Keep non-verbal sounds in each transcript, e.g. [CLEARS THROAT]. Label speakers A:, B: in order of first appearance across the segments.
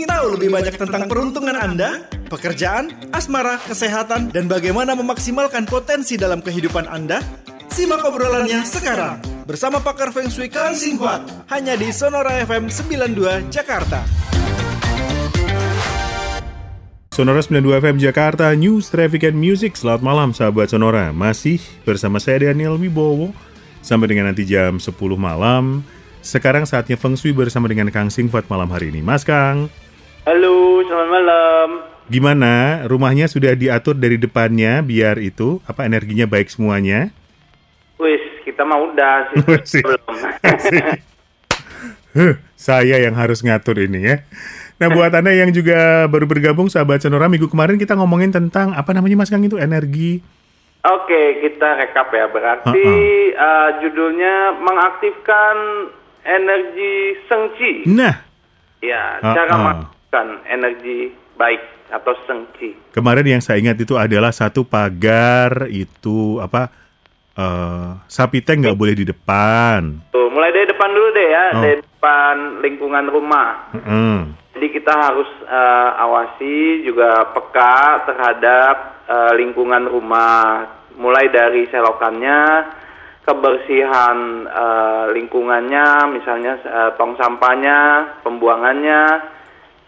A: Ingin tahu lebih banyak tentang peruntungan Anda, pekerjaan, asmara, kesehatan, dan bagaimana memaksimalkan potensi dalam kehidupan Anda? Simak obrolannya sekarang bersama pakar Feng Shui Kang Sing Huat hanya di Sonora FM 92 Jakarta.
B: Sonora 92 FM Jakarta, News, Traffic, and Music. Selamat malam sahabat Sonora. Masih bersama saya Daniel Wibowo. Sampai dengan nanti jam 10 malam. Sekarang saatnya Feng Shui bersama dengan Kang Singfat malam hari ini. Mas Kang.
C: Halo, selamat malam.
B: Gimana? Rumahnya sudah diatur dari depannya biar itu apa energinya baik semuanya?
C: Wis, kita mau udah sih. [LAUGHS]
B: Masih.
C: Belum.
B: Huh, saya yang harus ngatur ini ya. Nah buat Anda yang juga baru bergabung sahabat Sonora, minggu kemarin kita ngomongin tentang apa namanya Mas Kang itu energi
C: Oke, kita rekap ya. Berarti
B: Uh-uh.
C: uh, judulnya mengaktifkan energi sengci.
B: Nah,
C: Ya,
B: Uh-uh.
C: cara mengaktifkan energi baik atau sengci.
B: kemarin yang saya ingat itu adalah satu pagar itu apa eh sapi tank nggak boleh di depan.
C: Tuh, mulai dari depan dulu deh ya,
B: Oh.
C: dari depan lingkungan rumah.
B: Heeh.
C: Jadi kita harus eh, awasi juga peka terhadap eh, lingkungan rumah, mulai dari selokannya, kebersihan eh, lingkungannya, misalnya eh, tong sampahnya, pembuangannya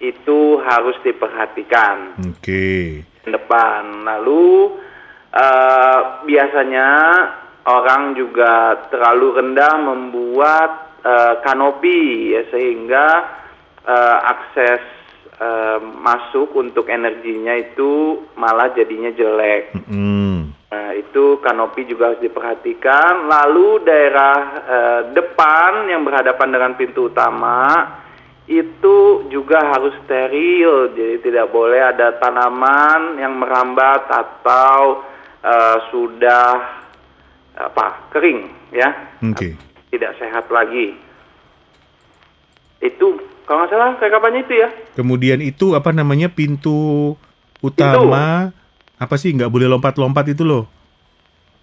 C: itu harus diperhatikan
B: Oke.
C: depan. Lalu eh, biasanya orang juga terlalu rendah membuat eh, kanopi ya sehingga eh, akses eh, masuk untuk energinya itu malah jadinya jelek.
B: Mm-mm.
C: Nah, itu kanopi juga harus diperhatikan. Lalu daerah eh, depan yang berhadapan dengan pintu utama itu juga harus steril. Jadi tidak boleh ada tanaman yang merambat atau eh, sudah apa kering ya.
B: Oke.
C: Tidak sehat lagi. Itu kalau nggak salah rekapannya itu ya.
B: Kemudian itu apa namanya pintu utama apa sih nggak boleh lompat-lompat itu loh.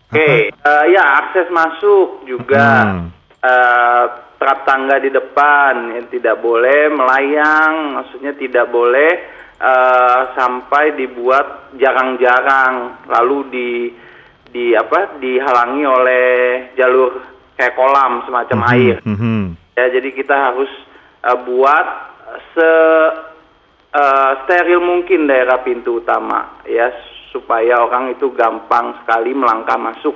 C: Oke, eh, ya akses masuk juga.
B: Hmm.
C: eh, trap tangga di depan yang tidak boleh melayang, maksudnya tidak boleh eh, sampai dibuat jarang-jarang, lalu di di apa dihalangi oleh jalur kayak kolam semacam
B: Mhm,
C: air.
B: mhm.
C: Ya, jadi kita harus eh, buat se eh, steril mungkin daerah pintu utama, ya supaya orang itu gampang sekali melangkah masuk.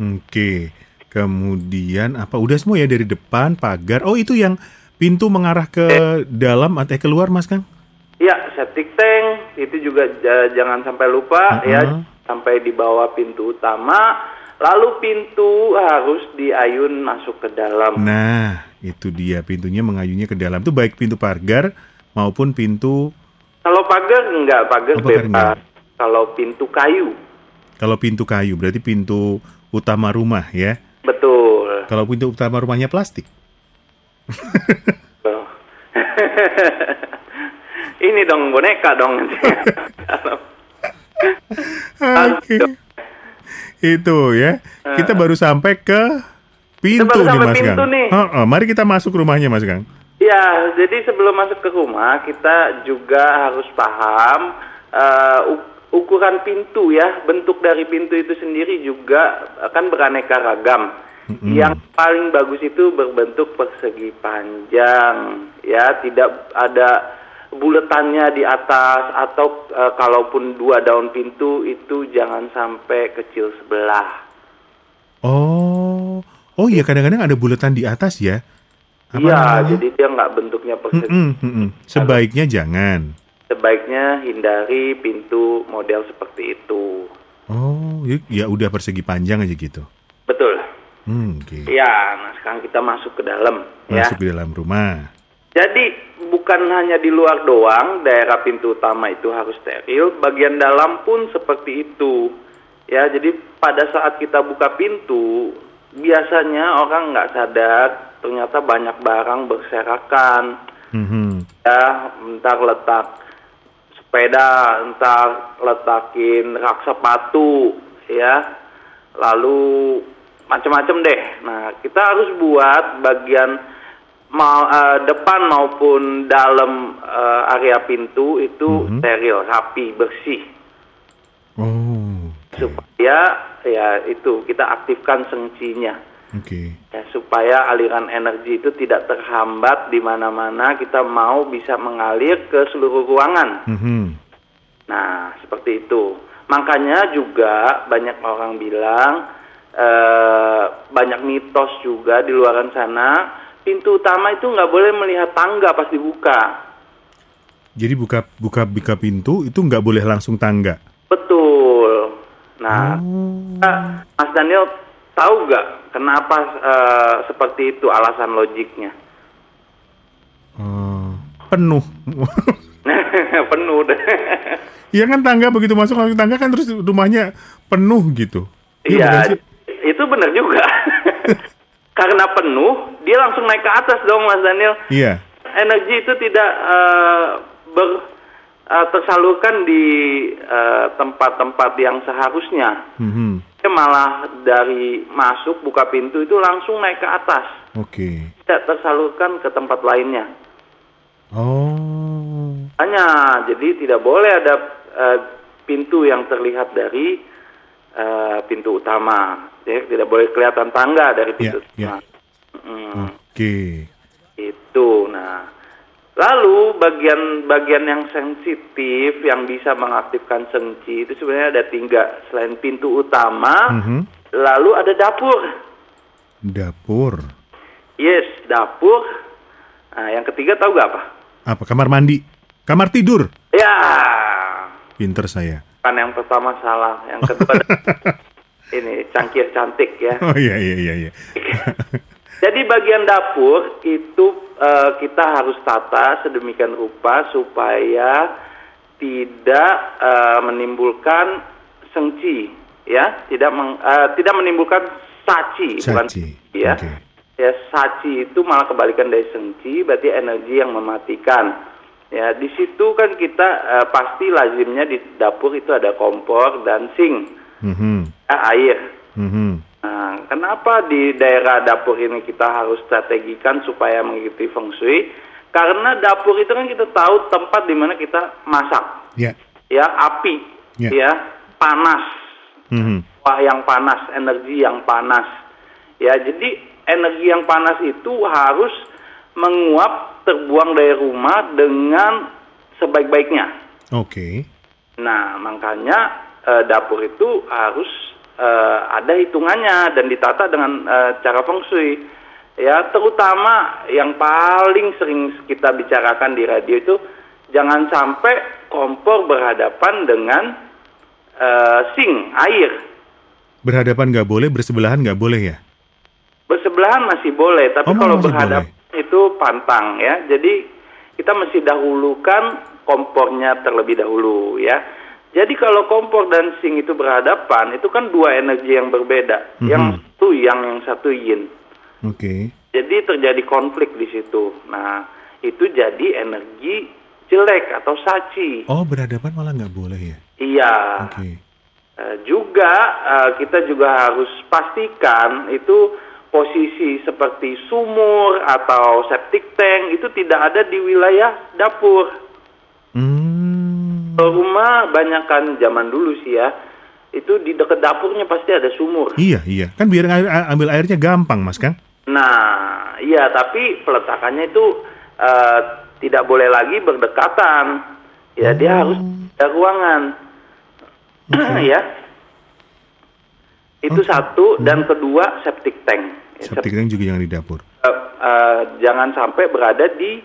B: Oke. Kemudian apa udah semua ya dari depan pagar. Oh itu yang pintu mengarah ke dalam atau eh, keluar Mas Kang?
C: Ya, septic tank itu juga ja- jangan sampai lupa
B: Uh-uh.
C: ya sampai di bawah pintu utama. Lalu pintu harus diayun masuk ke dalam.
B: Nah, itu dia pintunya mengayunnya ke dalam. Itu baik pintu pagar maupun pintu
C: Kalau pagar enggak, pagar
B: Oh,
C: bebas.
B: enggak.
C: Kalau pintu kayu,
B: kalau pintu kayu berarti pintu utama rumah ya.
C: Betul.
B: Kalau pintu utama rumahnya plastik.
C: Tuh. [LAUGHS] Ini dong boneka dong.
B: Oke. Itu ya. Kita baru sampai ke pintu
C: Kita baru
B: nih Mas
C: pintu
B: Kang.
C: nih.
B: Heeh, mari kita masuk rumahnya Mas Kang.
C: Ya, jadi sebelum masuk ke rumah kita juga harus paham uk- ukuran pintu ya, bentuk dari pintu itu sendiri juga akan beraneka ragam.
B: Mm-mm.
C: Yang paling bagus itu berbentuk persegi panjang, ya tidak ada buletannya di atas atau eh, kalaupun dua daun pintu itu jangan sampai kecil sebelah.
B: Oh. Oh iya kadang-kadang ada bulatan di atas ya.
C: Iya, jadi dia nggak bentuknya persegi.
B: Mm-mm, mm-mm. Sebaiknya jangan.
C: Sebaiknya hindari pintu model seperti itu.
B: Oh, ya, ya udah persegi panjang aja gitu.
C: Betul.
B: Hmm, oke.
C: Ya, nah sekarang kita masuk ke dalam ya.
B: Masuk ke dalam rumah.
C: Jadi bukan hanya di luar doang daerah pintu utama itu harus steril, bagian dalam pun seperti itu. Ya, jadi pada saat kita buka pintu, biasanya orang nggak sadar ternyata banyak barang berserakan.
B: Mhm.
C: ya entar letak sepeda entar letakin rak sepatu ya lalu macam-macam deh nah kita harus buat bagian mau eh, depan maupun dalam eh, area pintu itu steril, rapi, bersih.
B: Oh,
C: Supaya ya itu kita aktifkan sengcinya.
B: Oke.
C: Ya, supaya aliran energi itu tidak terhambat di mana-mana kita mau bisa mengalir ke seluruh ruangan.
B: Mhm.
C: Nah, seperti itu. Makanya juga banyak orang bilang eh, banyak mitos juga di luar sana pintu utama itu nggak boleh melihat tangga pas dibuka.
B: Jadi buka buka buka pintu itu nggak boleh langsung tangga.
C: Betul. Nah, Nah, Mas Daniel tahu nggak kenapa eh, seperti itu alasan logiknya?
B: Eh, penuh. [LAUGHS]
C: Penuh deh.
B: Iya kan tangga begitu masuk langsung tangga kan terus rumahnya penuh gitu.
C: Iya,
B: sih?
C: itu benar juga. [LAUGHS] Karena penuh, dia langsung naik ke atas dong, Mas Daniel.
B: Iya.
C: Energi itu tidak eh, ber eh, tersalurkan di tempat-tempat yang seharusnya.
B: Mhm.
C: Dia malah dari masuk buka pintu itu langsung naik ke atas,
B: Oke.
C: tidak tersalurkan ke tempat lainnya.
B: Oh.
C: Hanya jadi tidak boleh ada eh, pintu yang terlihat dari eh, pintu utama. Ya, tidak boleh kelihatan tangga dari pintu
B: Ya, ya.
C: utama. Mm,
B: Oke.
C: Itu. Nah, lalu bagian-bagian yang sensitif yang bisa mengaktifkan sengci itu sebenarnya ada tiga. Selain pintu utama,
B: Mhm.
C: lalu ada dapur.
B: Dapur.
C: Yes, dapur. Nah, yang ketiga tahu gak apa?
B: Apa? Kamar mandi. Kamar tidur.
C: Ya,
B: Pinter saya.
C: kan yang pertama salah, yang kedua [LAUGHS] ini cangkir cantik ya.
B: Oh iya iya iya iya. [LAUGHS]
C: Jadi bagian dapur itu eh, kita harus tata sedemikian rupa supaya tidak eh, menimbulkan sengci, ya, tidak meng- eh, tidak menimbulkan saci, bukan
B: Saci.
C: ya.
B: Oke.
C: Ya saci itu malah kebalikan dari sengci, berarti energi yang mematikan. Ya di situ kan kita eh, pasti lazimnya di dapur itu ada kompor dan sink,
B: Mhm.
C: ya, air.
B: Mhm.
C: Nah, kenapa di daerah dapur ini kita harus strategikan supaya mengikuti feng shui? Karena dapur itu kan kita tahu tempat di mana kita masak,
B: Ya.
C: ya api,
B: Ya.
C: ya panas,
B: Mhm.
C: wah yang panas, energi yang panas, ya jadi energi yang panas itu harus menguap terbuang dari rumah dengan sebaik-baiknya.
B: Oke.
C: Nah, makanya eh, dapur itu harus eh, ada hitungannya dan ditata dengan eh, cara feng shui. Ya, terutama yang paling sering kita bicarakan di radio itu jangan sampai kompor berhadapan dengan eh, sink air.
B: Berhadapan nggak boleh, bersebelahan nggak boleh ya?
C: Bersebelahan masih boleh, tapi
B: Oh,
C: kalau berhadapan itu pantang ya. Jadi kita mesti dahulukan kompornya terlebih dahulu ya. Jadi kalau kompor dan sink itu berhadapan, itu kan dua energi yang berbeda.
B: Mhm.
C: Yang satu yang, yang satu yin.
B: Oke.
C: Jadi terjadi konflik di situ. Nah, itu jadi energi jelek atau saci.
B: Oh, berhadapan malah nggak boleh ya?
C: Iya.
B: Oke.
C: Eh, juga eh, kita juga harus pastikan itu posisi seperti sumur atau septic tank itu tidak ada di wilayah dapur.
B: Hmm.
C: Kalau rumah banyak kan zaman dulu sih ya, itu di dekat dapurnya pasti ada sumur.
B: Iya iya. Kan biar air, ambil airnya gampang, Mas Kang.
C: Nah, iya tapi peletakannya itu eh, tidak boleh lagi berdekatan. Ya dia harus ada ruangan. [CLEARS THROAT] ya. Itu satu dan kedua septic tank. Ya,
B: Septic tank juga jangan di dapur.
C: eh, eh, jangan sampai berada di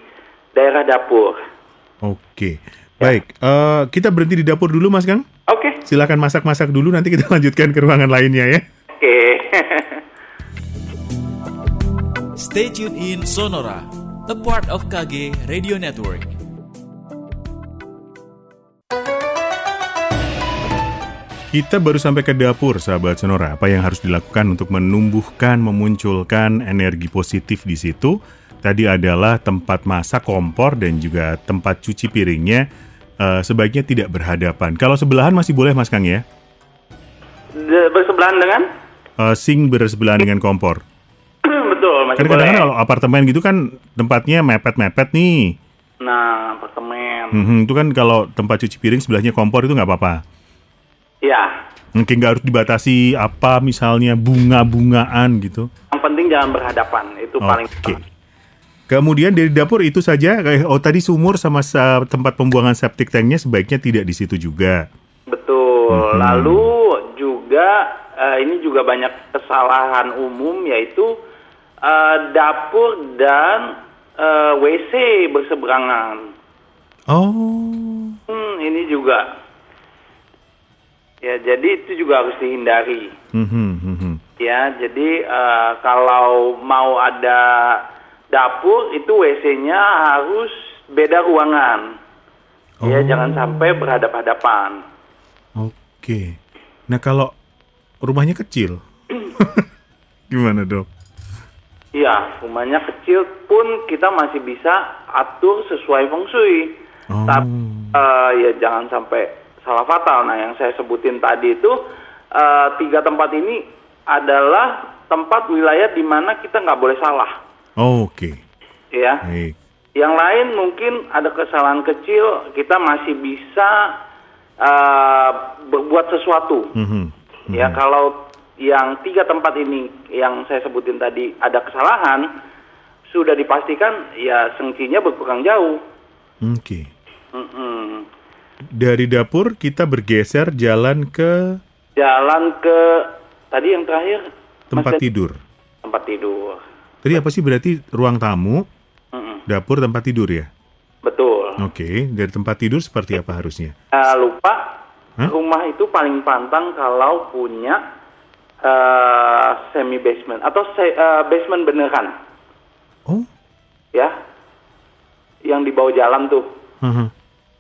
C: daerah dapur.
B: Oke. Baik, eh, kita berhenti di dapur dulu, Mas Kang.
C: Oke,
B: Silakan masak-masak dulu, nanti kita [LAUGHS] lanjutkan ke ruangan lainnya ya.
C: oke.
D: Stay tuned in Sonora, a part of KG Radio Network.
B: Kita baru sampai ke dapur, sahabat Sonora. Apa yang harus dilakukan untuk menumbuhkan, memunculkan energi positif di situ? Tadi adalah tempat masak, kompor, dan juga tempat cuci piringnya eh, sebaiknya tidak berhadapan. Kalau sebelahan masih boleh, Mas Kang ya?
C: De- bersebelahan dengan
B: Eh, sing bersebelahan dengan kompor. [CLEARS THROAT]
C: Betul, masih
B: Kan kadang-kadang kalau apartemen gitu kan tempatnya mepet-mepet nih.
C: Nah, apartemen.
B: Mhm, itu kan kalau tempat cuci piring sebelahnya kompor itu nggak apa-apa.
C: Ya,
B: Mungkin nggak harus dibatasi apa misalnya bunga-bungaan gitu.
C: yang penting jangan berhadapan. Itu paling
B: Oke. Kemudian dari dapur itu saja, oh tadi sumur sama sa- tempat pembuangan septic tanknya sebaiknya tidak di situ juga.
C: Betul.
B: Mhm.
C: Lalu juga eh, ini juga banyak kesalahan umum yaitu eh, dapur dan eh, WC berseberangan.
B: Oh,
C: Hmm, ini juga. Ya, jadi itu juga harus dihindari.
B: Mhm, mhm.
C: Ya, jadi eh, kalau mau ada dapur itu WC-nya harus beda ruangan. Ya,
B: Oh.
C: jangan sampai berhadap-hadapan.
B: Oke. Nah kalau rumahnya kecil, [CLEARS THROAT] gimana dok?
C: Iya, rumahnya kecil pun kita masih bisa atur sesuai feng shui.
B: Oh.
C: Tapi eh, ya jangan sampai salah fatal. Nah, yang saya sebutin tadi itu eh, tiga tempat ini adalah tempat wilayah di mana kita nggak boleh salah.
B: Oh, Oke,
C: Ya,
B: baik.
C: yang lain mungkin ada kesalahan kecil kita masih bisa eh, berbuat sesuatu.
B: Mhm.
C: Ya kalau yang tiga tempat ini yang saya sebutin tadi ada kesalahan, sudah dipastikan ya sengkinya berkurang jauh.
B: Oke.
C: Mm-mm.
B: Dari dapur kita bergeser jalan ke
C: Jalan ke tadi yang terakhir
B: tempat
C: Mas-
B: tidur.
C: tempat tidur.
B: Tadi apa sih berarti ruang tamu, dapur, tempat tidur ya?
C: Betul.
B: Oke, dari tempat tidur seperti apa harusnya?
C: Eh, lupa
B: Hah?
C: rumah itu paling pantang kalau punya eh, semi basement atau se- eh, basement beneran
B: Oh,
C: ya yang di bawah jalan tuh.
B: aha.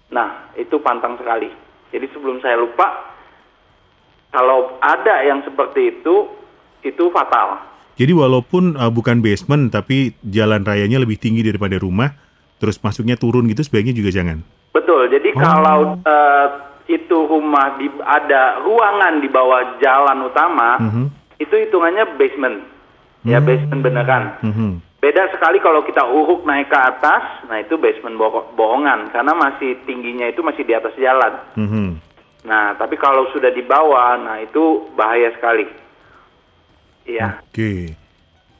C: Nah, itu pantang sekali. Jadi sebelum saya lupa, kalau ada yang seperti itu, itu fatal.
B: Jadi walaupun uh, bukan basement tapi jalan rayanya lebih tinggi daripada rumah, terus masuknya turun gitu sebaiknya juga jangan.
C: Betul. Jadi
B: Oh.
C: kalau eh, itu rumah di, ada ruangan di bawah jalan utama,
B: Mhm.
C: itu hitungannya basement. Ya, basement beneran.
B: Mhm.
C: Beda sekali kalau kita uruk naik ke atas, nah itu basement boho- bohongan karena masih tingginya itu masih di atas jalan.
B: Mhm.
C: Nah, tapi kalau sudah di bawah, nah itu bahaya sekali. Iya.
B: Oke,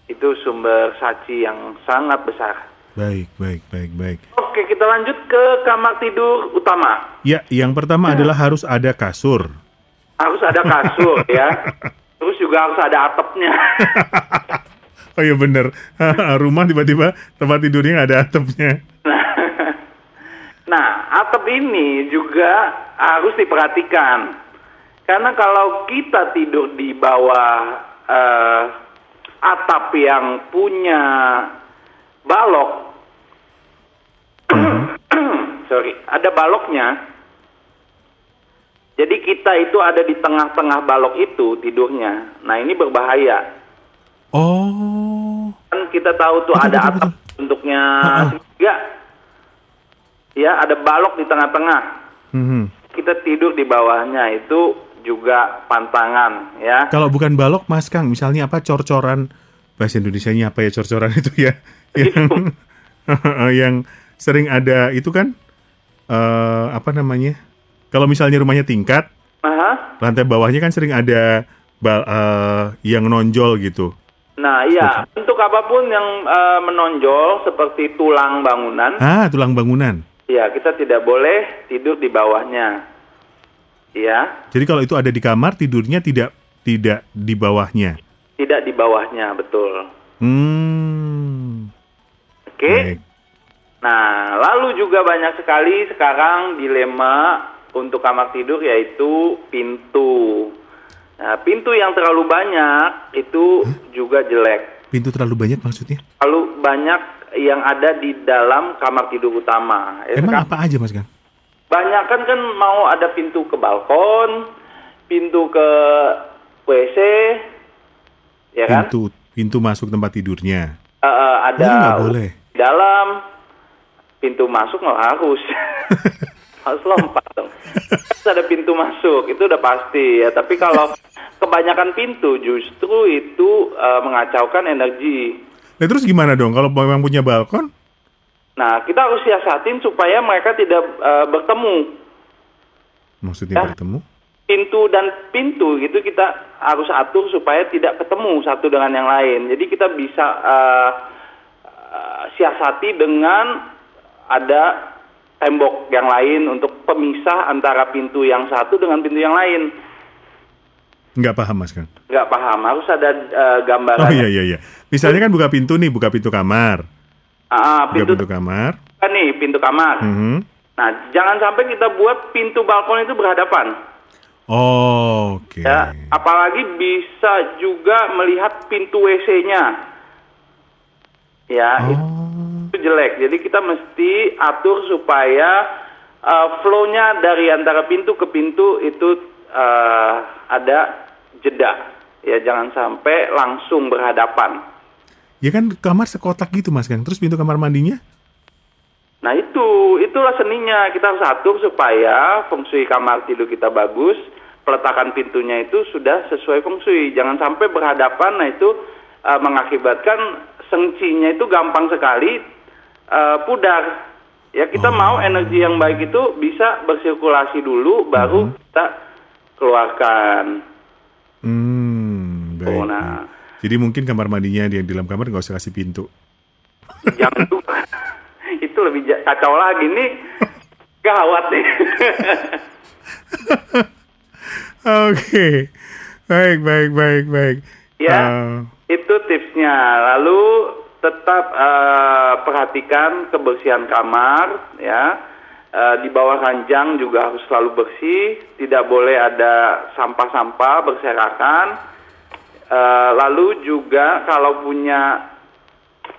C: itu sumber saci yang sangat besar.
B: baik, baik, baik, baik.
C: Oke, kita lanjut ke kamar tidur utama.
B: Ya, yang pertama adalah harus ada kasur.
C: Harus ada kasur ya. [LAUGHS] Terus juga harus ada atapnya. [LAUGHS]
B: Oh iya bener, [LAUGHS] rumah tiba-tiba tempat tidurnya nggak ada atapnya.
C: nah, atap ini juga harus diperhatikan. Karena kalau kita tidur di bawah eh, atap yang punya balok, [CLEARS THROAT] sorry, ada baloknya. Jadi kita itu ada di tengah-tengah balok itu tidurnya. Nah ini berbahaya.
B: Oh,
C: Kan kita tahu tuh
B: Betul,
C: ada
B: betul,
C: atap bentuknya
B: Ha-ha.
C: segitiga. Ya ada balok di tengah-tengah.
B: Mhm.
C: Kita tidur di bawahnya itu juga pantangan ya.
B: kalau bukan balok, Mas Kang, misalnya apa cor-coran bahasa Indonesianya apa ya cor-coran itu ya? [LAUGHS] Yang, [LAUGHS] yang sering ada itu kan eh apa namanya? Kalau misalnya rumahnya tingkat,
C: Aha.
B: lantai bawahnya kan sering ada bal- eh, yang nonjol gitu.
C: Nah iya untuk apa pun yang eh, menonjol seperti tulang bangunan,
B: Ah, tulang bangunan.
C: ya kita tidak boleh tidur di bawahnya. Ya,
B: Jadi kalau itu ada di kamar tidurnya tidak tidak di bawahnya.
C: tidak di bawahnya betul.
B: Hmm.
C: Oke.
B: Baik.
C: Nah, lalu juga banyak sekali sekarang dilema untuk kamar tidur yaitu pintu. Nah, pintu yang terlalu banyak itu juga jelek.
B: Pintu terlalu banyak maksudnya?
C: Terlalu banyak yang ada di dalam kamar tidur utama. Ya,
B: Emang
C: sekarang
B: apa aja Mas Kang?
C: Banyak kan kan mau ada pintu ke balkon, pintu ke WC, ya kan?
B: Pintu pintu masuk tempat tidurnya.
C: Eh, ada
B: nggak boleh.
C: dalam pintu masuk nggak harus. [LAUGHS] harus lompat dong. Terus ada pintu masuk, itu udah pasti ya. Tapi kalau kebanyakan pintu justru itu eh, mengacaukan energi.
B: Nah, terus gimana dong kalau memang punya balkon?
C: Nah, kita harus siasatin supaya mereka tidak eh, bertemu.
B: Maksudnya
C: Ya.
B: bertemu?
C: Pintu dan pintu gitu kita harus atur supaya tidak ketemu satu dengan yang lain. Jadi kita bisa eh, eh, siasati dengan ada tembok yang lain untuk pemisah antara pintu yang satu dengan pintu yang lain.
B: Nggak paham mas kan?
C: Nggak paham, harus ada eh, gambaran.
B: Oh iya iya iya. Misalnya kan buka pintu nih, buka pintu kamar.
C: Ah,
B: Buka
C: pintu,
B: pintu kamar.
C: kan nih pintu kamar.
B: Mhm.
C: Nah, jangan sampai kita buat pintu balkon itu berhadapan.
B: Oh, oke.
C: Ya, apalagi bisa juga melihat pintu WC-nya. Ya,
B: Oh.
C: itu jelek. Jadi kita mesti atur supaya uh, flow-nya dari antara pintu ke pintu itu uh, ada jeda. Ya, jangan sampai langsung berhadapan.
B: Ya kan kamar sekotak gitu mas kan. Terus pintu kamar mandinya?
C: Nah itu, itulah seninya. Kita harus atur supaya fungsi kamar tidur kita bagus. Peletakan pintunya itu sudah sesuai fungsi. Jangan sampai berhadapan, nah itu uh, mengakibatkan sengcinya itu gampang sekali uh, pudar. Ya kita mau energi yang baik itu bisa bersirkulasi dulu, baru kita keluarkan.
B: Hmm, baik.
C: Oh, nah.
B: Jadi mungkin kamar mandinya yang di dalam kamar nggak usah kasih pintu. [LAUGHS]
C: Jangan lupa. itu lebih kacau lagi nih. Gawat nih. [LAUGHS]
B: Oke. Baik, baik, baik, baik.
C: Ya,
B: Eh,
C: itu tipsnya. Lalu tetap eh, perhatikan kebersihan kamar, ya. Eh, di bawah ranjang juga harus selalu bersih, tidak boleh ada sampah-sampah berserakan. Eh, lalu juga kalau punya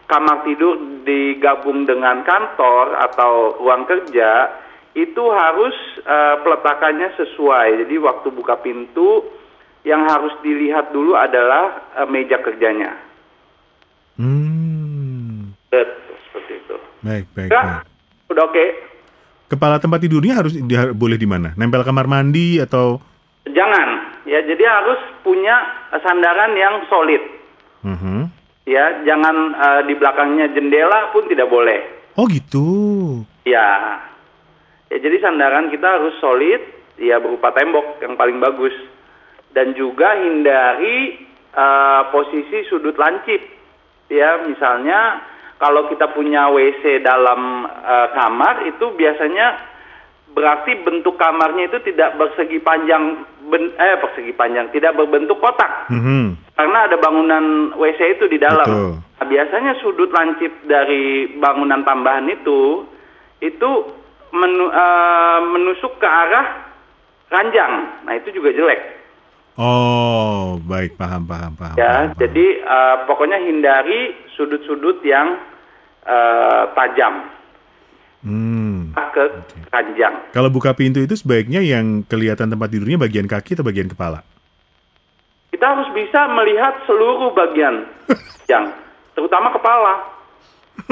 C: kamar tidur digabung dengan kantor atau ruang kerja, itu harus eh, peletakannya sesuai. Jadi waktu buka pintu yang harus dilihat dulu adalah eh, meja kerjanya.
B: hmm,
C: Betul, seperti itu.
B: baik, baik,
C: Ya,
B: baik.
C: udah oke.
B: Kepala tempat tidurnya harus di, boleh di mana? Nempel kamar mandi atau?
C: Jangan, ya jadi harus punya sandaran yang solid.
B: Mhm.
C: Ya, jangan eh, di belakangnya jendela pun tidak boleh.
B: Oh gitu.
C: Ya. Ya jadi sandaran kita harus solid, ya berupa tembok yang paling bagus. Dan juga hindari eh, posisi sudut lancip. Ya, misalnya kalau kita punya WC dalam eh, kamar itu biasanya berarti bentuk kamarnya itu tidak bersegi panjang ben- eh persegi panjang, tidak berbentuk kotak.
B: Mhm.
C: Karena ada bangunan WC itu di dalam.
B: Betul.
C: Nah, biasanya sudut lancip dari bangunan tambahan itu itu menu- eh, menusuk ke arah ranjang. Nah, itu juga jelek.
B: Oh, baik, paham, paham, paham.
C: Ya,
B: paham, paham.
C: jadi eh, pokoknya hindari sudut-sudut yang eh, tajam
B: Hmm.
C: Ke ranjang.
B: Kalau buka pintu itu sebaiknya yang kelihatan tempat tidurnya bagian kaki atau bagian kepala?
C: Kita harus bisa melihat seluruh bagian [LAUGHS] yang terutama kepala.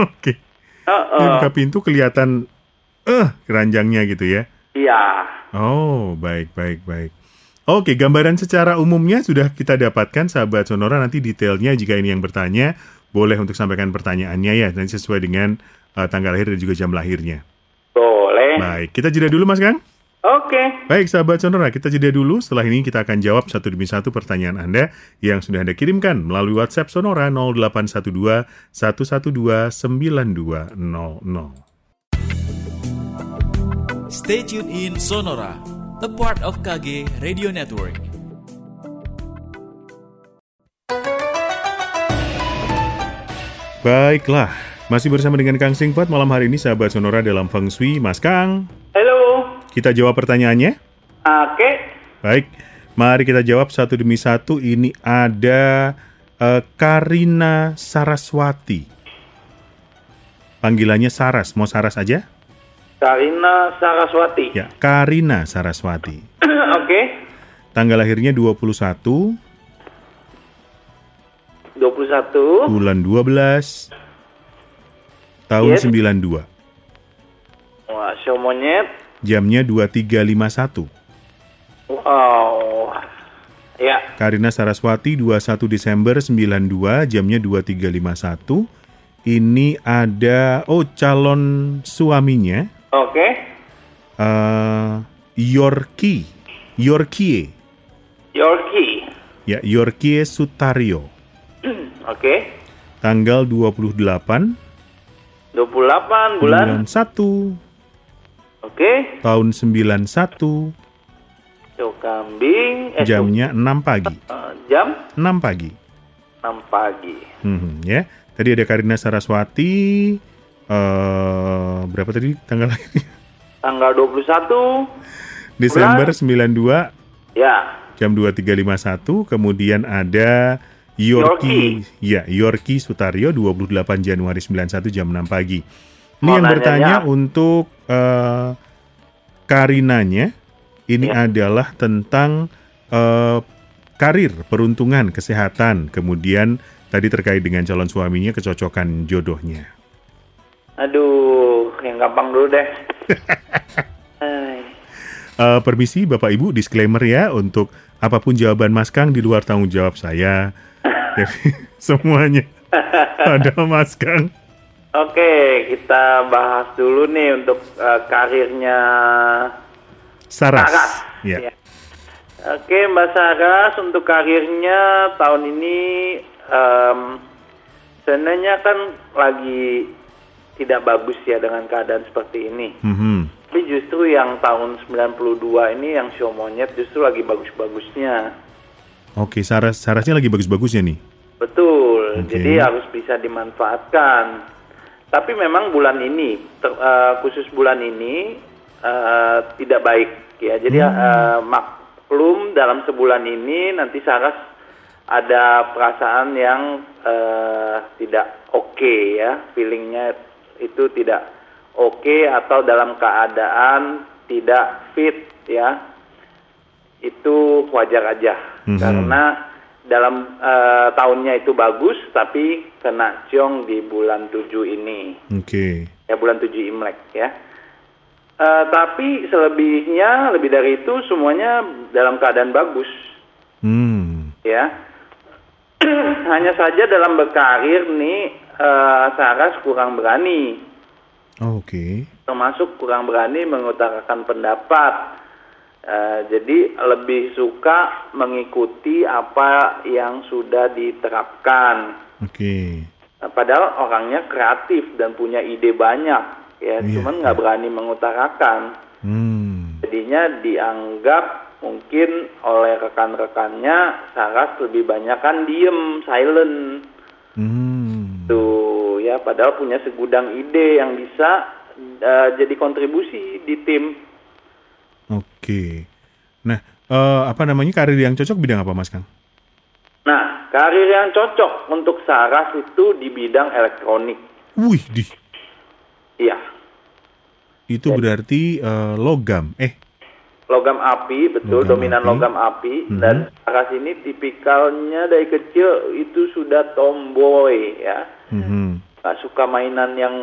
B: Oke.
C: Eh,
B: Yang
C: eh,
B: buka pintu kelihatan eh keranjangnya gitu ya.
C: Iya.
B: Oh, baik, baik, baik. Oke, gambaran secara umumnya sudah kita dapatkan, sahabat Sonora. Nanti detailnya jika ini yang bertanya, boleh untuk sampaikan pertanyaannya ya, dan sesuai dengan eh, tanggal lahir dan juga jam lahirnya.
C: Boleh.
B: Baik, kita jeda dulu Mas Kang.
C: Oke.
B: Baik, sahabat Sonora, kita jeda dulu. Setelah ini kita akan jawab satu demi satu pertanyaan Anda yang sudah Anda kirimkan melalui WhatsApp Sonora 0812 112 9200.
D: Stay tuned in Sonora, a part of KG Radio Network.
B: Baiklah, masih bersama dengan Kang Singfat malam hari ini sahabat Sonora dalam Feng Shui. Mas Kang,
C: Halo.
B: kita jawab pertanyaannya.
C: Oke.
B: Baik, mari kita jawab satu demi satu. Ini ada eh, Karina Saraswati. Panggilannya Saras, mau Saras aja?
C: Karina Saraswati.
B: Ya, Karina Saraswati. [CLEARS THROAT]
C: Oke.
B: Tanggal lahirnya 21
C: 21.
B: bulan 12 tahun
C: Yes.
B: 92.
C: Wah, show monyet.
B: jamnya 23.51.
C: Wow. Ya,
B: Karina Saraswati 21 Desember 92 jamnya 23.51. Ini ada oh calon suaminya
C: oke.
B: eh Yorki. Yorkie.
C: Yorkie.
B: Ya, Yorkie Sutario.
C: Oke.
B: Tanggal 28
C: 28 bulan.
B: bulan 1
C: Oke.
B: tahun 91
C: Cok kambing. Eh,
B: jamnya 6 pagi.
C: eh, jam
B: 6 pagi.
C: 6 pagi.
B: Hmm, ya. Tadi ada Karina Saraswati eh berapa tadi tanggal lahirnya?
C: Tanggal 21.
B: Desember 92
C: Ya.
B: jam 23.51 kemudian ada Yorki ya Yorki Sutario 28 Januari 91 jam 6 pagi. Ini
C: Oh,
B: yang bertanya untuk eh, Karinanya. Ini
C: Ya.
B: adalah tentang eh, karir peruntungan kesehatan. Kemudian tadi terkait dengan calon suaminya kecocokan jodohnya.
C: Aduh, yang gampang dulu deh. [LAUGHS]
B: Eh, permisi Bapak Ibu disclaimer ya untuk apa pun jawaban Mas Kang di luar tanggung jawab saya Jadi, [LAUGHS] semuanya ada Mas Kang
C: Oke, kita bahas dulu nih untuk eh, karirnya
B: Saras.
C: Saras.
B: Ya.
C: Ya. Oke, Mbak Saras untuk karirnya tahun ini em, sebenarnya kan lagi tidak bagus ya dengan keadaan seperti ini.
B: Mhm.
C: Tapi justru yang tahun 92 ini yang show monyet justru lagi bagus-bagusnya.
B: Oke, Saras Sarasnya lagi bagus-bagusnya nih.
C: Betul,
B: Oke.
C: jadi harus bisa dimanfaatkan. Tapi memang bulan ini, ter- eh, khusus bulan ini eh, tidak baik ya. Jadi eh, maklum dalam sebulan ini nanti Saras ada perasaan yang eh, tidak oke ya, feelingnya itu tidak oke atau dalam keadaan tidak fit ya. Itu wajar aja
B: Mhm.
C: karena dalam eh, tahunnya itu bagus tapi kena ciong di bulan 7 ini
B: Oke.
C: ya bulan 7 Imlek ya Eh, tapi selebihnya lebih dari itu semuanya dalam keadaan bagus
B: Hmm.
C: ya [CLEARS THROAT] hanya saja dalam berkarir nih eh, Saras kurang berani
B: Oke.
C: termasuk kurang berani mengutarakan pendapat. Eh, jadi lebih suka mengikuti apa yang sudah diterapkan.
B: Oke.
C: Nah, padahal orangnya kreatif dan punya ide banyak, ya,
B: Iya,
C: cuman nggak berani mengutarakan.
B: Hmm.
C: Jadinya dianggap mungkin oleh rekan-rekannya Saras lebih banyak kan diem, silent.
B: Hmm.
C: Tuh ya, padahal punya segudang ide yang bisa eh, jadi kontribusi di tim.
B: Oke. Nah, eh, apa namanya karir yang cocok bidang apa, Mas Kang?
C: Nah, karir yang cocok untuk Saras itu di bidang elektronik.
B: Wih, di
C: Iya,
B: itu berarti eh, logam. Eh,
C: logam api, betul,
B: Logam
C: dominan
B: api.
C: logam api.
B: Mhm.
C: Dan Saras ini tipikalnya dari kecil itu sudah tomboy ya.
B: mhm.
C: Gak suka mainan yang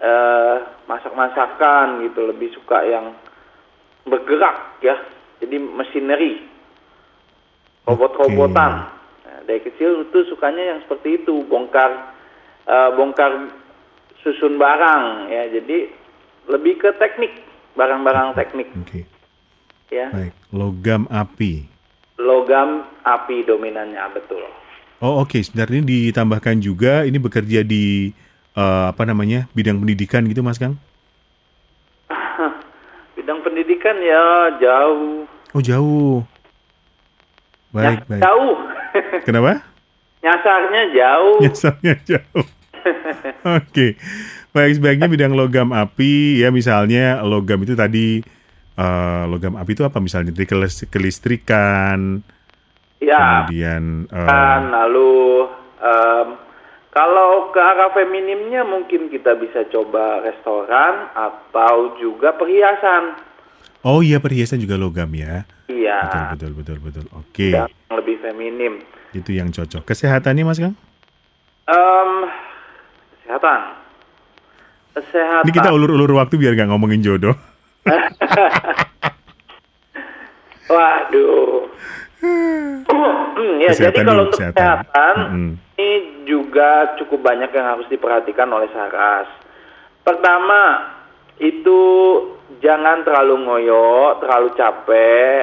C: eh, masak-masakan gitu, lebih suka yang bergerak ya. Jadi machinery, robot-robotan. Nah, dari kecil itu sukanya yang seperti itu, bongkar eh, bongkar susun barang ya. Jadi lebih ke teknik, barang-barang teknik
B: Oke.
C: ya.
B: Baik, logam api.
C: Logam api dominannya betul.
B: Oh, oke. Sebenarnya ini ditambahkan juga ini bekerja di eh, apa namanya? bidang pendidikan gitu, Mas Kang?
C: Bidang pendidikan ya jauh.
B: Oh, jauh. Baik,
C: Ya,
B: baik.
C: Jauh. [LAUGHS]
B: Kenapa?
C: Nyasarnya jauh.
B: Nyasarnya jauh. [LAUGHS] Oke. Baik, sebaiknya bidang logam api ya misalnya logam itu tadi eh, logam api itu apa misalnya kelistrikan,
C: Ya,
B: kemudian eh,
C: kan lalu em, kalau ke arah feminimnya mungkin kita bisa coba restoran atau juga perhiasan.
B: oh iya perhiasan juga logam ya.
C: Iya,
B: Betul betul betul betul. Oke.
C: yang lebih feminim.
B: Itu yang cocok. Kesehatannya Mas Kang?
C: Em, kesehatan. Kesehatan.
B: Ini kita ulur-ulur waktu biar nggak ngomongin jodoh. [LAUGHS]
C: Waduh. Hmm, [CLEARS THROAT] ya,
B: Kesehatan
C: jadi kalau untuk
B: kesehatan.
C: kesehatan,
B: Mm-mm.
C: ini juga cukup banyak yang harus diperhatikan oleh Saras. Pertama, itu jangan terlalu ngoyo, terlalu capek,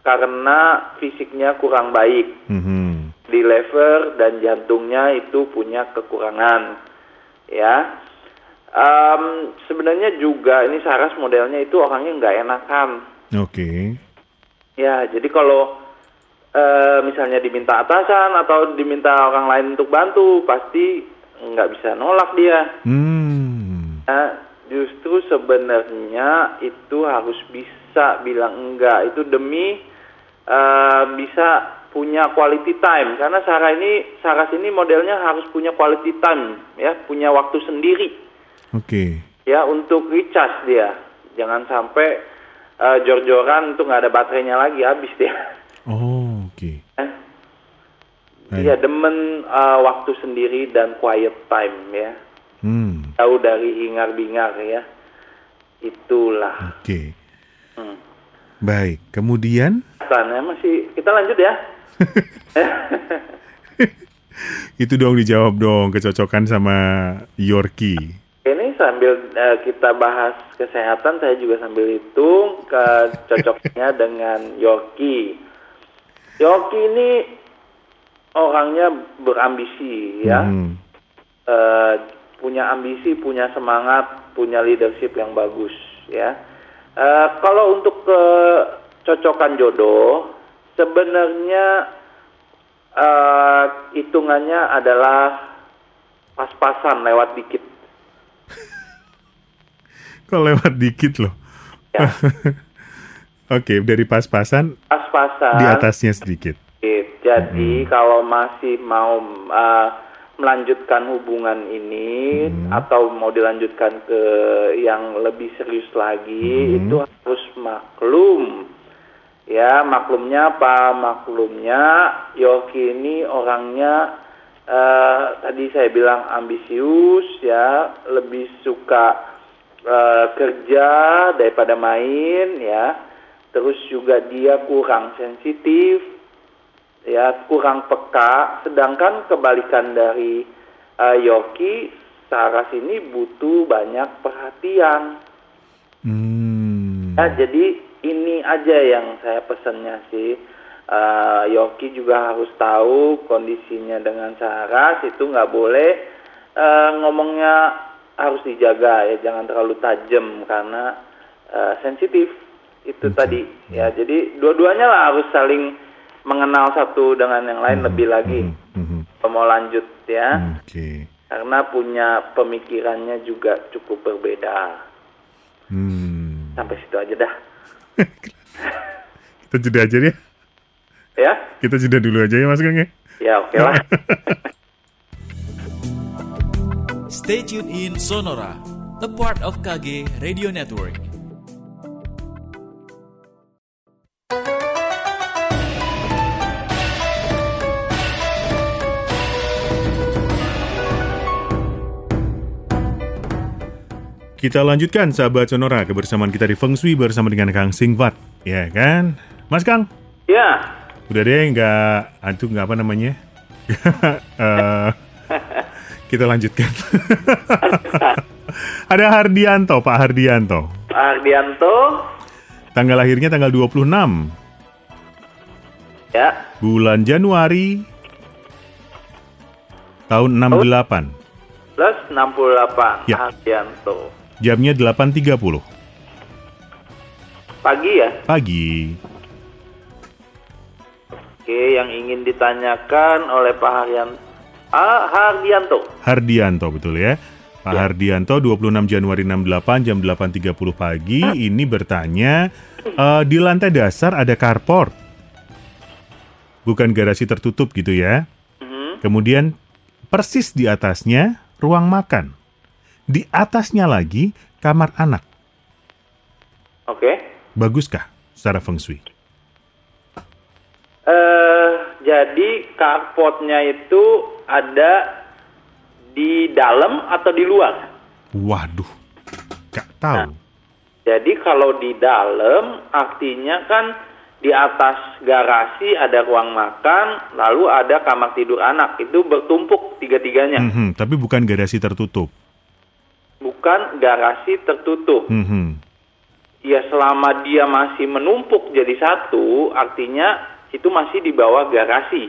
C: karena fisiknya kurang baik.
B: Mhm.
C: Di lever dan jantungnya itu punya kekurangan. Ya, Em, sebenarnya juga ini Saras modelnya itu orangnya nggak enakan.
B: Oke.
C: Ya, jadi kalau eh, misalnya diminta atasan atau diminta orang lain untuk bantu, pasti nggak bisa nolak dia.
B: Hmm.
C: Nah, justru sebenarnya itu harus bisa bilang enggak. Itu demi eh, bisa punya quality time. Karena Sarah ini, Saras ini modelnya harus punya quality time, ya, punya waktu sendiri
B: Oke.
C: ya untuk recharge dia. Jangan sampai eh, jor-joran itu nggak ada baterainya lagi habis dia.
B: Oh, oke.
C: Eh,
B: Baik.
C: Dia demen eh, waktu sendiri dan quiet time ya.
B: Hmm.
C: Jauh dari hingar-bingar ya. Itulah.
B: Oke.
C: Hmm.
B: Baik. Kemudian
C: Pesannya masih kita lanjut ya. [LAUGHS]
B: itu dong dijawab dong kecocokan sama Yorkie.
C: Ini sambil eh, kita bahas kesehatan, saya juga sambil hitung kecocoknya [LAUGHS] dengan Yoki. Yoki ini orangnya berambisi ya,
B: Hmm.
C: Eh, punya ambisi, punya semangat, punya leadership yang bagus ya. Eh, kalau untuk kecocokan jodoh, sebenarnya eh, hitungannya adalah pas-pasan lewat dikit.
B: Kok lewat dikit loh.
C: Ya. [LAUGHS]
B: Oke, dari pas-pasan
C: Pas-pasan.
B: di atasnya sedikit.
C: Jadi kalau masih mau uh, melanjutkan hubungan ini atau mau dilanjutkan ke yang lebih serius lagi itu harus maklum. Ya, maklumnya apa? Maklumnya Yoki ini orangnya eh, tadi saya bilang ambisius ya, lebih suka eh, kerja daripada main ya. Terus juga dia kurang sensitif, ya kurang peka. Sedangkan kebalikan dari eh, Yoki, Saras ini butuh banyak perhatian.
B: Hmm.
C: Ya, jadi ini aja yang saya pesannya sih. Eh, Yoki juga harus tahu kondisinya dengan Saras itu nggak boleh eh, ngomongnya harus dijaga ya, jangan terlalu tajam karena eh, sensitif itu tadi ya. Jadi dua-duanya lah harus saling mengenal satu dengan yang lain lebih lagi.
B: Mhm.
C: Kalau Mau lanjut ya,
B: Oke.
C: karena punya pemikirannya juga cukup berbeda.
B: Hmm.
C: Sampai situ aja dah, [LAUGHS]
B: Kita jeda aja ya.
C: ya.
B: Kita jeda dulu aja ya Mas Gang ya.
C: Ya oke lah. [LAUGHS]
D: Stay tuned in Sonora, a part of KG Radio Network.
B: Kita lanjutkan sahabat Sonora kebersamaan kita di Feng Shui bersama dengan Kang Singvat, ya kan? Mas Kang,
C: ya,
B: udah deh nggak, antum nggak apa namanya? [LAUGHS] Eh, kita lanjutkan. [LAUGHS] Ada Hardianto, Pak Hardianto.
C: Pak Ardianto,
B: Tanggal lahirnya tanggal 26
C: ya,
B: bulan Januari tahun 68.
C: plus 68.
B: Ya.
C: Ardianto.
B: Jamnya 8.30
C: Pagi ya.
B: pagi.
C: Oke, yang ingin ditanyakan oleh Pak Haryan ah, Hardianto.
B: Hardianto betul ya. Pak
C: Ya.
B: Hardianto 26 Januari 68 jam 8.30 pagi ini bertanya eh, di lantai dasar ada carport. Bukan garasi tertutup gitu ya.
C: Mhm.
B: Kemudian persis di atasnya ruang makan. Di atasnya lagi kamar anak.
C: Oke.
B: Baguskah secara feng shui?
C: Eh, jadi carportnya itu ada di dalam atau di luar?
B: Waduh, gak tahu.
C: Jadi kalau di dalam artinya kan di atas garasi ada ruang makan, lalu ada kamar tidur anak. Itu bertumpuk tiga-tiganya.
B: Mhm, Tapi bukan garasi tertutup.
C: Bukan garasi tertutup.
B: Mhm.
C: Ya selama dia masih menumpuk jadi satu, artinya itu masih di bawah garasi.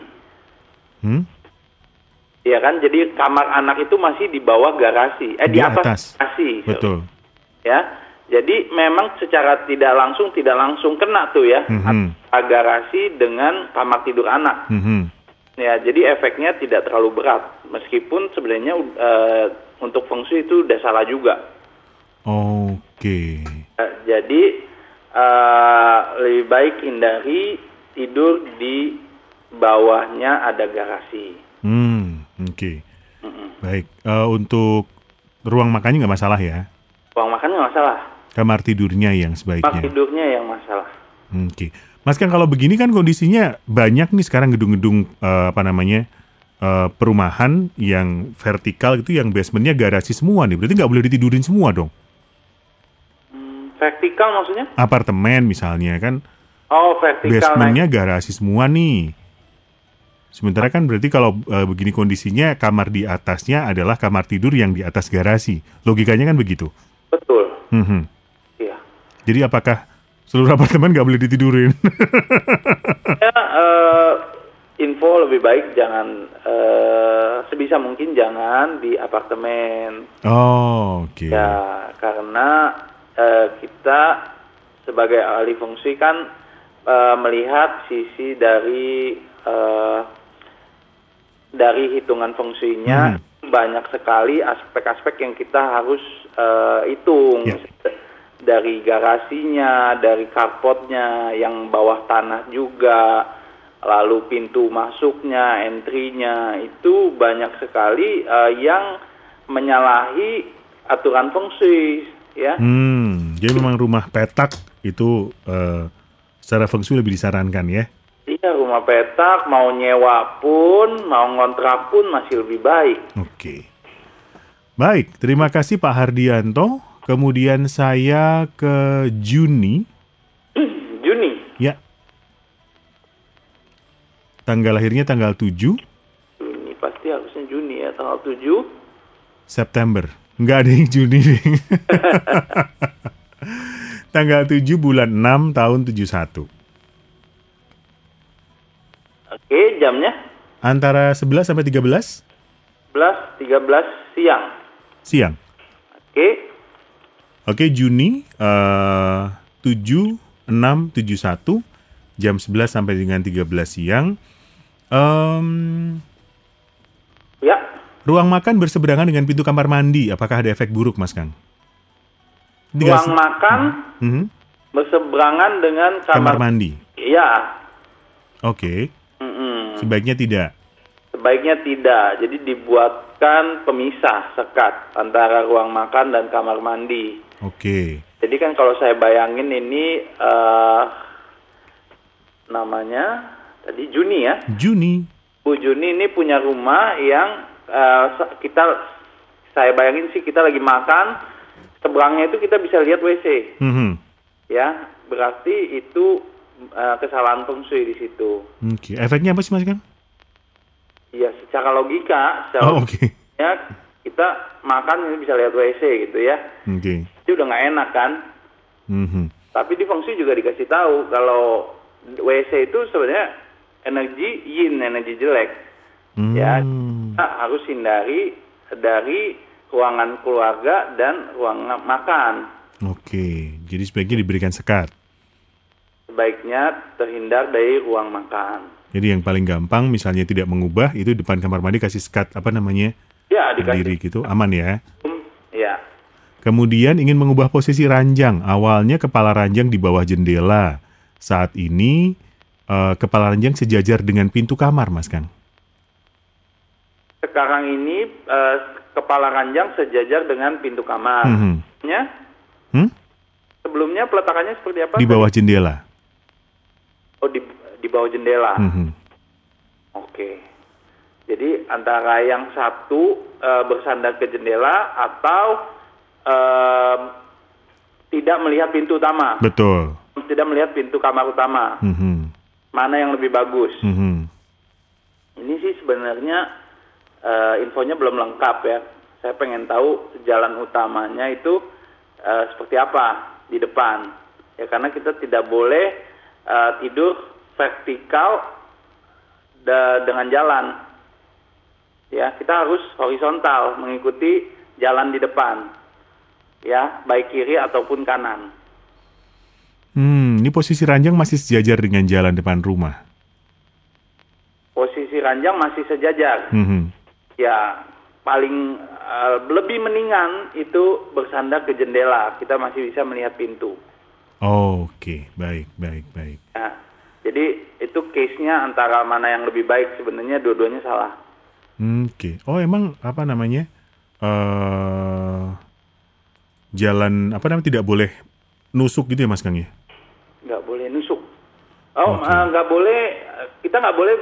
B: Hmm?
C: Ya kan? Jadi kamar anak itu masih di bawah garasi. Eh di,
B: Di
C: atas,
B: atas.
C: garasi.
B: Betul.
C: Ya. Jadi memang secara tidak langsung tidak langsung kena tuh ya.
B: Mhm.
C: Antara garasi dengan kamar tidur anak.
B: Mhm.
C: Ya, jadi efeknya tidak terlalu berat. Meskipun sebenarnya eh, untuk feng shui itu udah salah juga.
B: Oke.
C: Eh, jadi eh, lebih baik hindari tidur di bawahnya ada garasi.
B: Hmm, oke. Baik, Eh, untuk ruang makannya nggak masalah ya?
C: Ruang makan nggak masalah.
B: Kamar tidurnya yang sebaiknya.
C: tidurnya yang masalah.
B: Oke, Mas kan kalau begini kan kondisinya banyak nih sekarang gedung-gedung eh, apa namanya eh, perumahan yang vertikal gitu, yang basementnya garasi semua nih. Berarti nggak boleh ditidurin semua dong.
C: Hmm, vertikal maksudnya?
B: Apartemen misalnya kan
C: Oh, vertikal.
B: basementnya
C: naik.
B: garasi semua nih. Sementara kan berarti kalau eh, begini kondisinya kamar di atasnya adalah kamar tidur yang di atas garasi. Logikanya kan begitu.
C: Betul.
B: Mhm.
C: Iya.
B: Jadi apakah seluruh apartemen nggak boleh ditidurin? [LAUGHS]
C: Ya, eh, info lebih baik jangan eh, sebisa mungkin jangan di apartemen.
B: oh, oke.
C: Ya, karena kita sebagai ahli fungsi kan melihat sisi dari dari hitungan fungsinya banyak sekali aspek-aspek yang kita harus eh, hitung.
B: Ya.
C: Dari garasinya, dari carportnya, yang bawah tanah juga, lalu pintu masuknya, entry-nya, itu banyak sekali eh, yang menyalahi aturan feng shui, ya.
B: Hmm, jadi memang rumah petak itu eh, secara feng shui lebih disarankan ya.
C: Iya, rumah petak mau nyewa pun, mau ngontrak pun masih lebih baik.
B: Oke. Baik, terima kasih Pak Hardianto. Kemudian saya ke Juni. [CLEARS THROAT]
C: Juni,
B: Ya. Tanggal lahirnya tanggal 7
C: Juni pasti harusnya Juni ya, tanggal 7.
B: September. Nggak ada yang Juni [LAUGHS] [LAUGHS] tanggal 7 bulan 6 tahun 71.
C: Jamnya
B: Antara 11 sampai 13
C: 11, 13 siang.
B: siang.
C: Oke,
B: Oke, Juni eh 7 6 71 jam 11 sampai dengan 13 siang. Em,
C: ya.
B: ruang makan berseberangan dengan pintu kamar mandi. Apakah ada efek buruk, Mas Kang? Tinggal
C: Ruang makan
B: Mhm,
C: berseberangan dengan
B: kamar
C: kamar.
B: mandi.
C: Iya.
B: Oke,
C: Mm-mm.
B: Sebaiknya tidak.
C: Sebaiknya tidak. Jadi dibuatkan pemisah sekat antara ruang makan dan kamar mandi.
B: Oke.
C: Jadi kan kalau saya bayangin ini eh namanya tadi Juni ya.
B: Juni.
C: Bu Juni ini punya rumah yang se- kita saya bayangin sih kita lagi makan seberangnya itu kita bisa lihat WC
B: Mhm.
C: ya. Berarti itu eh, kesalahan feng shui di situ.
B: Oke, efeknya apa sih, Mas Kang?
C: Ya secara logika, secara
B: Oh, oke.
C: ya kita makan ini bisa lihat WC gitu ya.
B: Oke.
C: Itu udah nggak enak kan?
B: Mhm.
C: Tapi di feng shui juga dikasih tahu kalau WC itu sebenarnya energi yin, energi jelek. Ya,
B: Hmm.
C: kita harus hindari dari ruangan keluarga dan ruangan makan.
B: Oke, jadi sebaiknya diberikan sekat.
C: Sebaiknya terhindar dari ruang makan.
B: Jadi yang paling gampang misalnya tidak mengubah itu depan kamar mandi kasih sekat apa namanya
C: Ya,
B: gitu aman ya.
C: ya.
B: Kemudian ingin mengubah posisi ranjang. Awalnya kepala ranjang di bawah jendela. Saat ini eh, kepala ranjang sejajar dengan pintu kamar, Mas Kang.
C: Sekarang ini eh, kepala ranjang sejajar dengan pintu kamar.
B: Mhm.
C: Ya,
B: Hmm?
C: sebelumnya peletakannya seperti apa?
B: Di bawah jendela.
C: Oh, di di bawah jendela.
B: Mhm.
C: Oke. Jadi antara yang satu eh, bersandar ke jendela atau em, tidak melihat pintu utama,
B: Betul.
C: tidak melihat pintu kamar utama.
B: Mhm.
C: Mana yang lebih bagus?
B: Mhm.
C: Ini sih sebenarnya eh, infonya belum lengkap ya. Saya pengen tahu jalan utamanya itu eh, seperti apa di depan. Ya karena kita tidak boleh eh, tidur vertikal da- dengan jalan. Ya, kita harus horizontal mengikuti jalan di depan. Ya, baik kiri ataupun kanan.
B: Hmm, ini posisi ranjang masih sejajar dengan jalan depan rumah.
C: Posisi ranjang masih sejajar.
B: Mhm.
C: ya paling eh, lebih mendingan itu bersandar ke jendela kita masih bisa melihat pintu
B: Oke, baik, baik, baik.
C: ya jadi itu case-nya antara mana yang lebih baik sebenarnya dua-duanya salah
B: Hmm, Oke. Oh, emang apa namanya? eh jalan apa namanya tidak boleh nusuk gitu ya Mas Kang ya?
C: nggak boleh nusuk oh
B: Oke.
C: eh, nggak boleh kita nggak boleh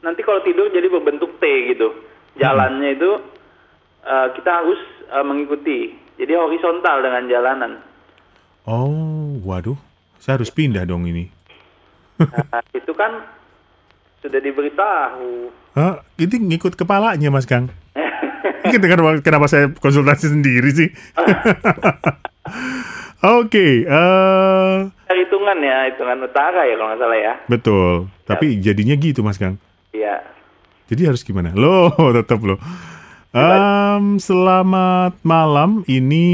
C: nanti kalau tidur jadi berbentuk T gitu jalannya itu eh, kita harus eh, mengikuti jadi horizontal dengan jalanan
B: Oh, waduh. Saya harus pindah dong ini.
C: Nah, [LAUGHS] itu kan sudah diberitahu
B: Hah, ini ngikut kepalanya Mas Kang. [LAUGHS] Kenapa, kenapa saya konsultasi sendiri sih? [LAUGHS] Oke, eh
C: hitungan ya, hitungan utara ya kalau nggak salah ya.
B: betul. Tapi jadinya gitu Mas Kang.
C: Iya.
B: Jadi harus gimana? Loh, tetap loh. Em, selamat malam. Ini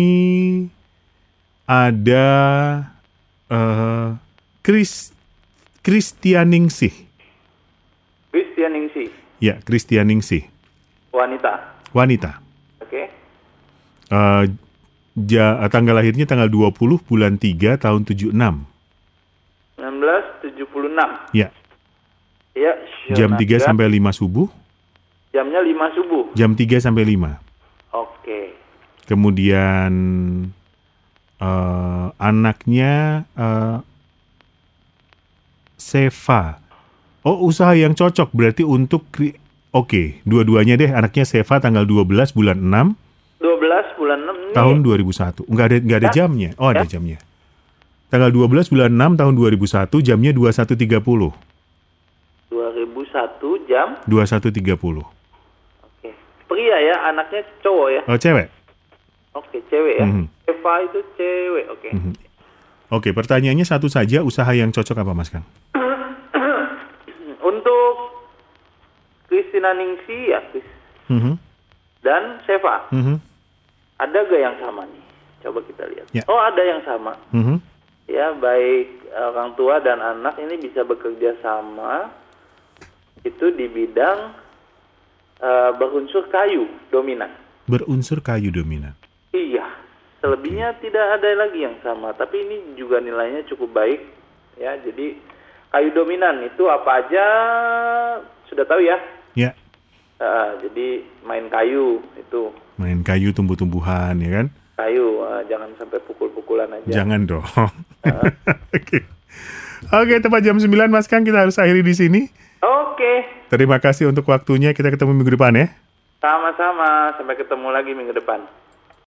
B: ada eh Chris Kristianingsih.
C: Christian Ningsih,
B: Ya, Kristianingsih.
C: wanita.
B: Wanita.
C: Oke.
B: Eh ja, tanggal lahirnya tanggal 20 bulan 3 tahun 76.
C: 1976.
B: Ya,
C: Ya,
B: jam 3
C: Sionaga.
B: sampai 5 subuh,
C: jamnya 5 subuh.
B: jam 3 sampai 5.
C: Oke.
B: Kemudian eh anaknya eh Seva. Oh, usaha yang cocok berarti untuk kri- Oke, dua-duanya deh anaknya Seva tanggal 12 bulan 6
C: 12 bulan 6 ini.
B: tahun 2001. Enggak ada enggak ada
C: Ya.
B: jamnya. Oh, ada
C: Ya.
B: jamnya. Tanggal 12 bulan 6 tahun 2001 jamnya 21.30.
C: 2001 jam.
B: 21.30.
C: Oke. Pria ya, anaknya cowok ya.
B: Oh, cewek.
C: Oke, cewek ya.
B: Mhm.
C: Eva itu cewek. Oke.
B: Mhm. Oke, pertanyaannya satu saja, usaha yang cocok apa, Mas Kang? [CLEARS THROAT]
C: Untuk Christina Ningsih ya, Chris.
B: Mhm.
C: dan Seva.
B: Mhm.
C: Ada gak yang sama nih? Coba kita lihat.
B: Ya.
C: Oh, ada yang sama.
B: Mhm.
C: Ya, baik orang tua dan anak ini bisa bekerja sama itu di bidang eh, berunsur kayu dominan.
B: Berunsur kayu dominan.
C: Iya, selebihnya tidak ada lagi yang sama. Tapi ini juga nilainya cukup baik. Ya, jadi kayu dominan itu apa aja sudah tahu ya.
B: Ya,
C: Eh, jadi main kayu itu
B: main kayu tumbuh-tumbuhan ya kan?
C: kayu, eh, jangan sampai pukul-pukulan aja.
B: Jangan dong. [LAUGHS] Oke. Oke, tepat jam 9 Mas Kang kita harus akhiri di sini.
C: Oke,
B: Terima kasih untuk waktunya. Kita ketemu minggu depan ya.
C: sama-sama. Sampai ketemu lagi minggu depan.